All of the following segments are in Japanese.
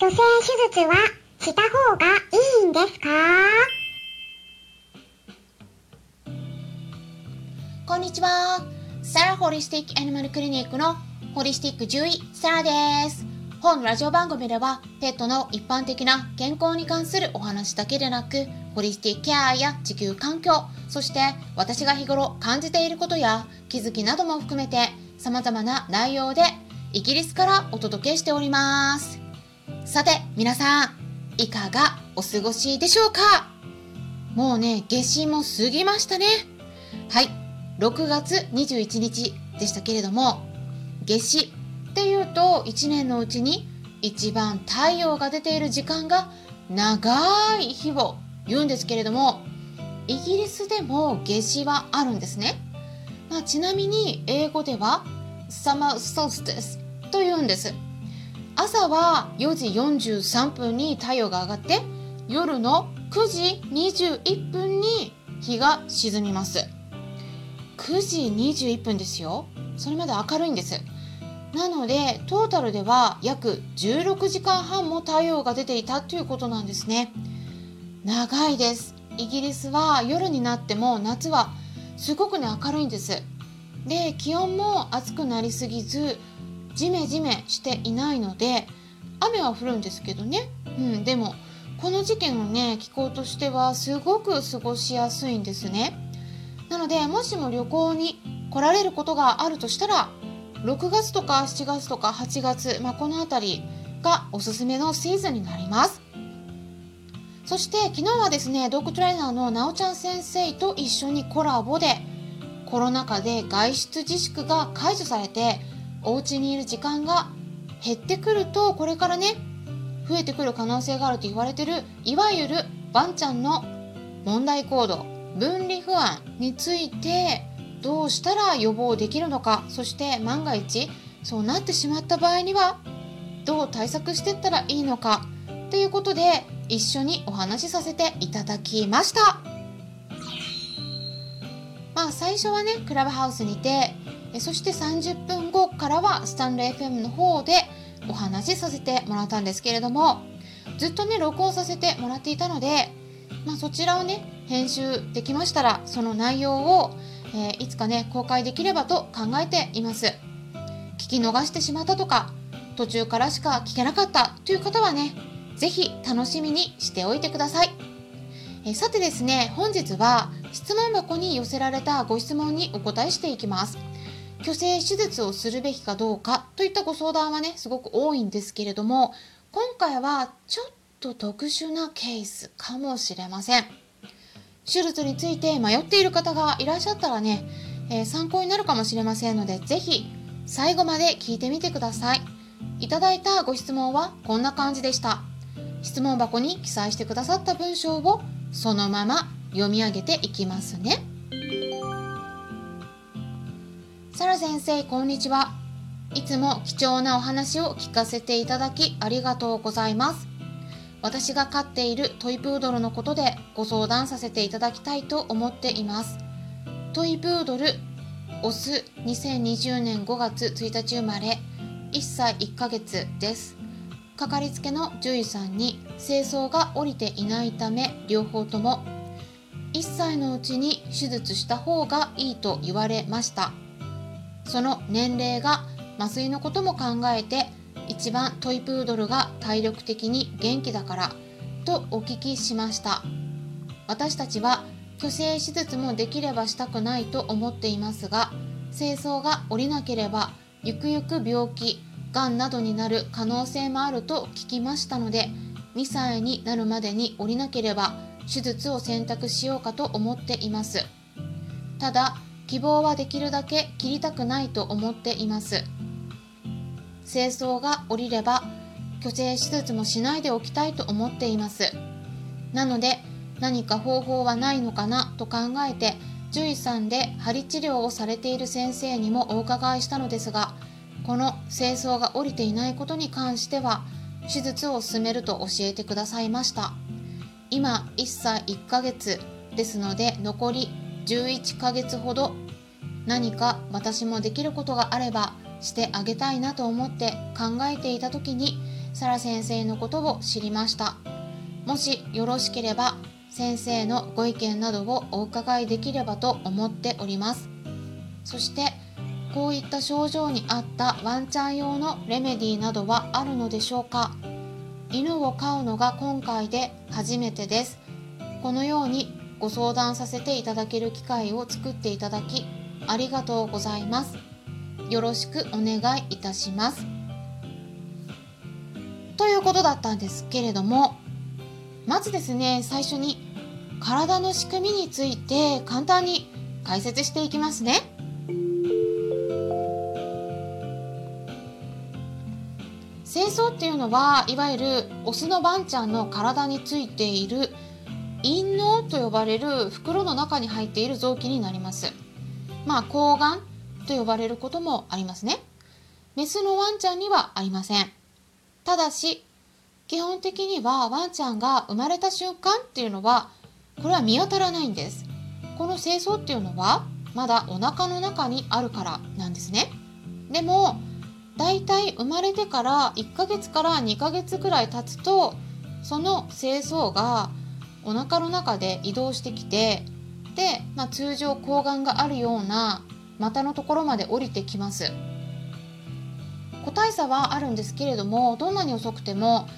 女性手術はした方がいいんですか？こんにちは。サラホリスティックアニマルクリニックのホリスティック獣医サラです。本ラジオ番組ではペットの一般的な健康に関するお話だけでなく、ホリスティックケアや地球環境、そして私が日頃感じていることや気づきなども含めて様々な内容でイギリスからお届けしております。さて、皆さん、いかがお過ごしでしょうか？もうね、夏至も過ぎましたね。はい、6月21日でしたけれども、夏至っていうと1年のうちに一番太陽が出ている時間が長い日を言うんですけれども、イギリスでも夏至はあるんですね。まあ、ちなみに英語では Summer Solstice と言うんです。朝は4時43分に太陽が上がって夜の9時21分に日が沈みます。9時21分ですよ。それまで明るいんです。なのでトータルでは約16時間半も太陽が出ていたということなんですね。長いです。イギリスは夜になっても夏はすごくね明るいんです。で気温も暑くなりすぎずジメジメしていないので雨は降るんですけどね、うん、でもこの時期のね気候としてはすごく過ごしやすいんですね。なのでもしも旅行に来られることがあるとしたら6月とか7月とか8月、まあ、この辺りがおすすめのシーズンになります。そして昨日はですねドッグトレーナーのなおちゃん先生と一緒にコラボでコロナ禍で外出自粛が解除されてお家にいる時間が減ってくるとこれからね増えてくる可能性があると言われてるいわゆるワンちゃんの問題行動分離不安についてどうしたら予防できるのかそして万が一そうなってしまった場合にはどう対策していったらいいのかということで一緒にお話しさせていただきました。まあ最初はねクラブハウスにてそして30分からはスタンド FM の方でお話しさせてもらったんですけれどもずっとね録音させてもらっていたので、まあ、そちらをね編集できましたらその内容を、えー、いつかね公開できればと考えています。聞き逃してしまったとか途中からしか聞けなかったという方はね是非楽しみにしておいてください、えー、さてですね本日は質問箱に寄せられたご質問にお答えしていきます。虚勢手術をするべきかどうかといったご相談はねすごく多いんですけれども今回はちょっと特殊なケースかもしれません。手術について迷っている方がいらっしゃったらね、えー、参考になるかもしれませんので是非最後まで聞いてみてください。いただいたご質問はこんな感じでした。質問箱に記載してくださった文章をそのまま読み上げていきますね。サラ先生こんにちは。いつも貴重なお話を聞かせていただきありがとうございます。私が飼っているトイプードルのことでご相談させていただきたいと思っています。トイプードルオス2020年5月1日生まれ1歳1ヶ月です。かかりつけの獣医さんに清掃が下りていないため両方とも。1歳のうちに手術した方がいいと言われました。その年齢が麻酔のことも考えて一番トイプードルが体力的に元気だからとお聞きしました。私たちは虚勢手術もできればしたくないと思っていますが清掃が下りなければゆくゆく病気がんなどになる可能性もあると聞きましたので2歳になるまでに下りなければ手術を選択しようかと思っています。ただ希望はできるだけ切りたくないと思っています。清掃が下りれば虚勢手術もしないでおきたいと思っています。なので何か方法はないのかなと考えて獣医さんで針治療をされている先生にもお伺いしたのですがこの清掃が下りていないことに関しては手術を進めると教えてくださいました。今1歳1ヶ月ですので残り11ヶ月ほど何か私もできることがあればしてあげたいなと思って考えていた時にサラ先生のことを知りました。もしよろしければ先生のご意見などをお伺いできればと思っております。そしてこういった症状に合ったワンちゃん用のレメディーなどはあるのでしょうか。犬を飼うのが今回で初めてです。このようにご相談させていただける機会を作っていただきありがとうございます。よろしくお願いいたします。ということだったんですけれどもまずですね最初に体の仕組みについて簡単に解説していきますね。清掃っていうのはいわゆるオスのワンちゃんの体についている陰嚢と呼ばれる袋の中に入っている臓器になります。まあ睾丸と呼ばれることもありますね。メスのワンちゃんにはありません。ただし基本的にはワンちゃんが生まれた瞬間っていうのはこれは見当たらないんです。この清掃っていうのはまだお腹の中にあるからなんですね。でもだいたい生まれてから1ヶ月から2ヶ月くらい経つとその清掃がお腹の中で移動してきてで、まあ、通常睾丸があるような股のところまで降りてきます。個体差はあるんですけれどもどんなに遅くても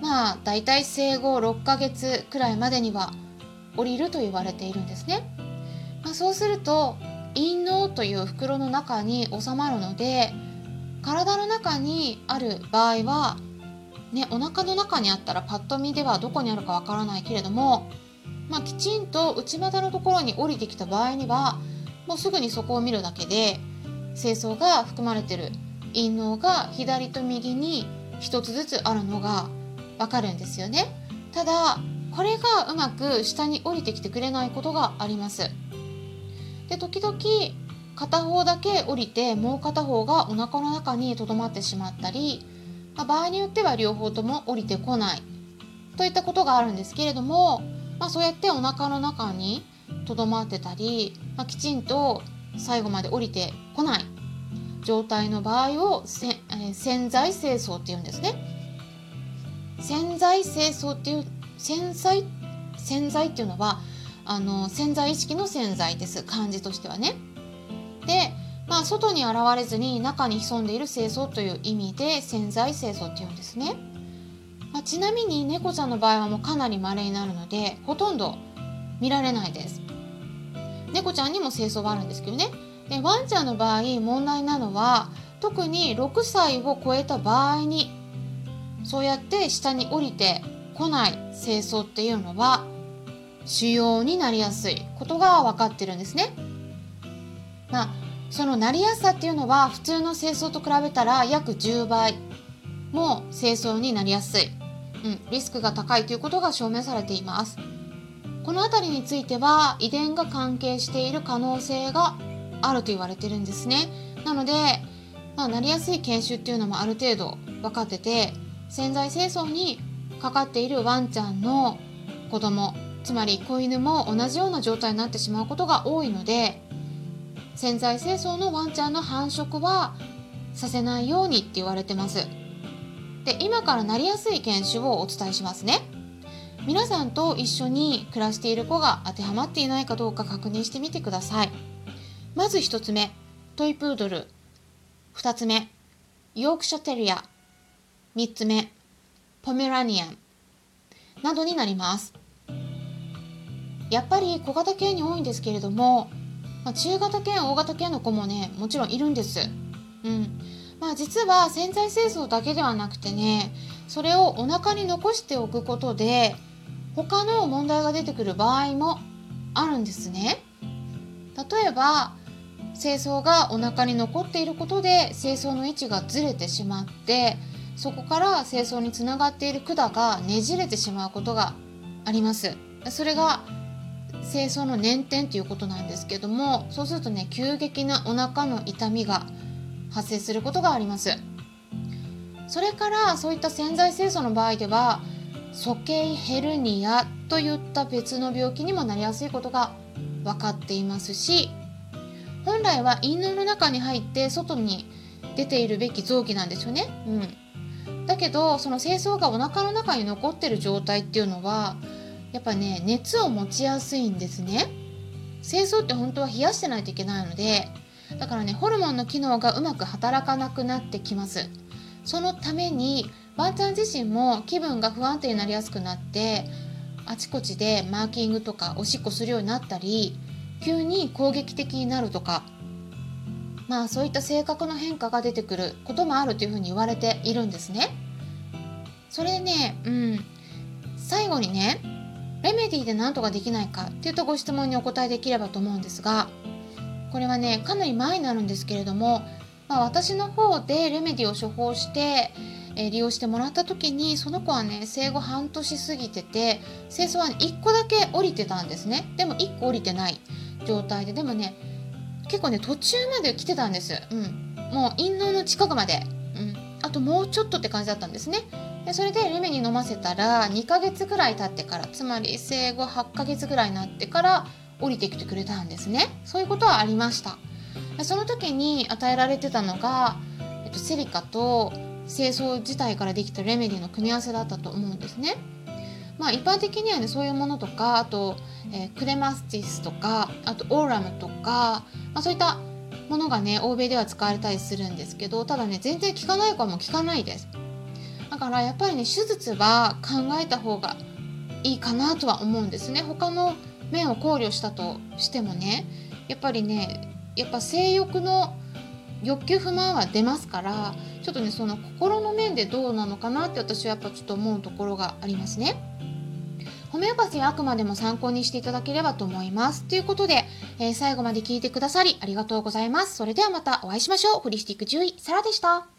まあだいたい生後6ヶ月くらいまでには降りると言われているんですね、まあ、そうすると陰嚢という袋の中に収まるので体の中にある場合はねお腹の中にあったらパッと見ではどこにあるかわからないけれども、まあ、きちんと内股のところに降りてきた場合にはもうすぐにそこを見るだけで清掃が含まれてる陰嚢が左と右に1つずつあるのがわかるんですよね。ただこれがうまく下に降りてきてくれないことがあります。で時々片方だけ降りてもう片方がお腹の中にとどまってしまったり、まあ、場合によっては両方とも降りてこないといったことがあるんですけれども、まあ、そうやってお腹の中にとどまってたり、まあ、きちんと最後まで降りてこない状態の場合をせ、えー、潜在清掃っていうんですね。潜在清掃っていう潜在潜在っていうのはあの潜在意識の潜在です漢字としてはね。で、まあ、外に現れずに中に潜んでいる清掃という意味で潜在清掃っていうんですね。まあ、ちなみに猫ちゃんの場合はもうかなり稀になるのでほとんど見られないです。猫ちゃんにも清掃はあるんですけどね。でワンちゃんの場合問題なのは特に6歳を超えた場合にそうやって下に降りてこない清掃っていうのは腫瘍になりやすいことが分かってるんですね。まあそのなりやすさっていうのは普通の清掃と比べたら約10倍も清掃になりやすい、うん、リスクが高いということが証明されています。この辺りについては遺伝が関係している可能性があると言われてるんですね。なので、まあ、なりやすい犬種っていうのもある程度分かってて潜在清掃にかかっているワンちゃんの子供つまり子犬も同じような状態になってしまうことが多いので潜在清掃のワンちゃんの繁殖はさせないようにって言われてます。で今からなりやすい犬種をお伝えしますね。皆さんと一緒に暮らしている子が当てはまっていないかどうか確認してみてください。まず1つ目、トイプードル。2つ目、ヨークシャテリア。3つ目、ポメラニアン。などになります。やっぱり小型犬に多いんですけれども、まあ、中型犬、大型犬の子もね、もちろんいるんです。うん。まあ実は潜在清掃だけではなくてね、それをお腹に残しておくことで、他の問題が出てくる場合もあるんですね。例えば清掃がお腹に残っていることで清掃の位置がずれてしまってそこから清掃につながっている管がねじれてしまうことがありますそれが清掃の捻転ということなんですけどもそうするとね急激なお腹の痛みが発生することがありますそれからそういった潜在清掃の場合では鼠径ヘルニアといった別の病気にもなりやすいことが分かっていますし本来は陰嚢の中に入って外に出ているべき臓器なんですよね。うんだけどその精巣がお腹の中に残ってる状態っていうのはやっぱね熱を持ちやすいんですね。精巣って本当は冷やしてないといけないのでだからねホルモンの機能がうまく働かなくなってきます。そのためにワンちゃん自身も気分が不安定になりやすくなってあちこちでマーキングとかおしっこするようになったり急に攻撃的になるとかまあそういった性格の変化が出てくることもあるというふうに言われているんですね。それでね、うん、最後にねレメディで何とかできないかっていったご質問にお答えできればと思うんですがこれはねかなり前になるんですけれども、まあ、私の方でレメディを処方して、えー、利用してもらった時にその子はね生後半年過ぎてて清掃は1個だけ降りてたんですね。でも1個降りてない状態ででもね結構ね途中まで来てたんです、うん、もう陰嚢の近くまで、うん、あともうちょっとって感じだったんですね。でそれでルメに飲ませたら2ヶ月ぐらい経ってからつまり生後8ヶ月ぐらいになってから降りてきてくれたんですね。そういうことはありました。でその時に与えられてたのが、えっと、セリカと清掃自体からできたレメディの組み合わせだったと思うんですね。まあ一般的にはねそういうものとかあと、えー、クレマスティスとかあとオーラムとか、まあ、そういったものがね欧米では使われたりするんですけどただね全然効かない子はもう効かないです。だからやっぱりね手術は考えた方がいいかなとは思うんですね他の面を考慮したとしてもねやっぱりねやっぱ性欲の欲求不満は出ますからちょっとねその心の面でどうなのかなって私はやっぱちょっと思うところがありますね。ホメオパシーはあくまでも参考にしていただければと思います。ということで、えー、最後まで聞いてくださりありがとうございます。それではまたお会いしましょう。ホリスティック獣医、サラでした。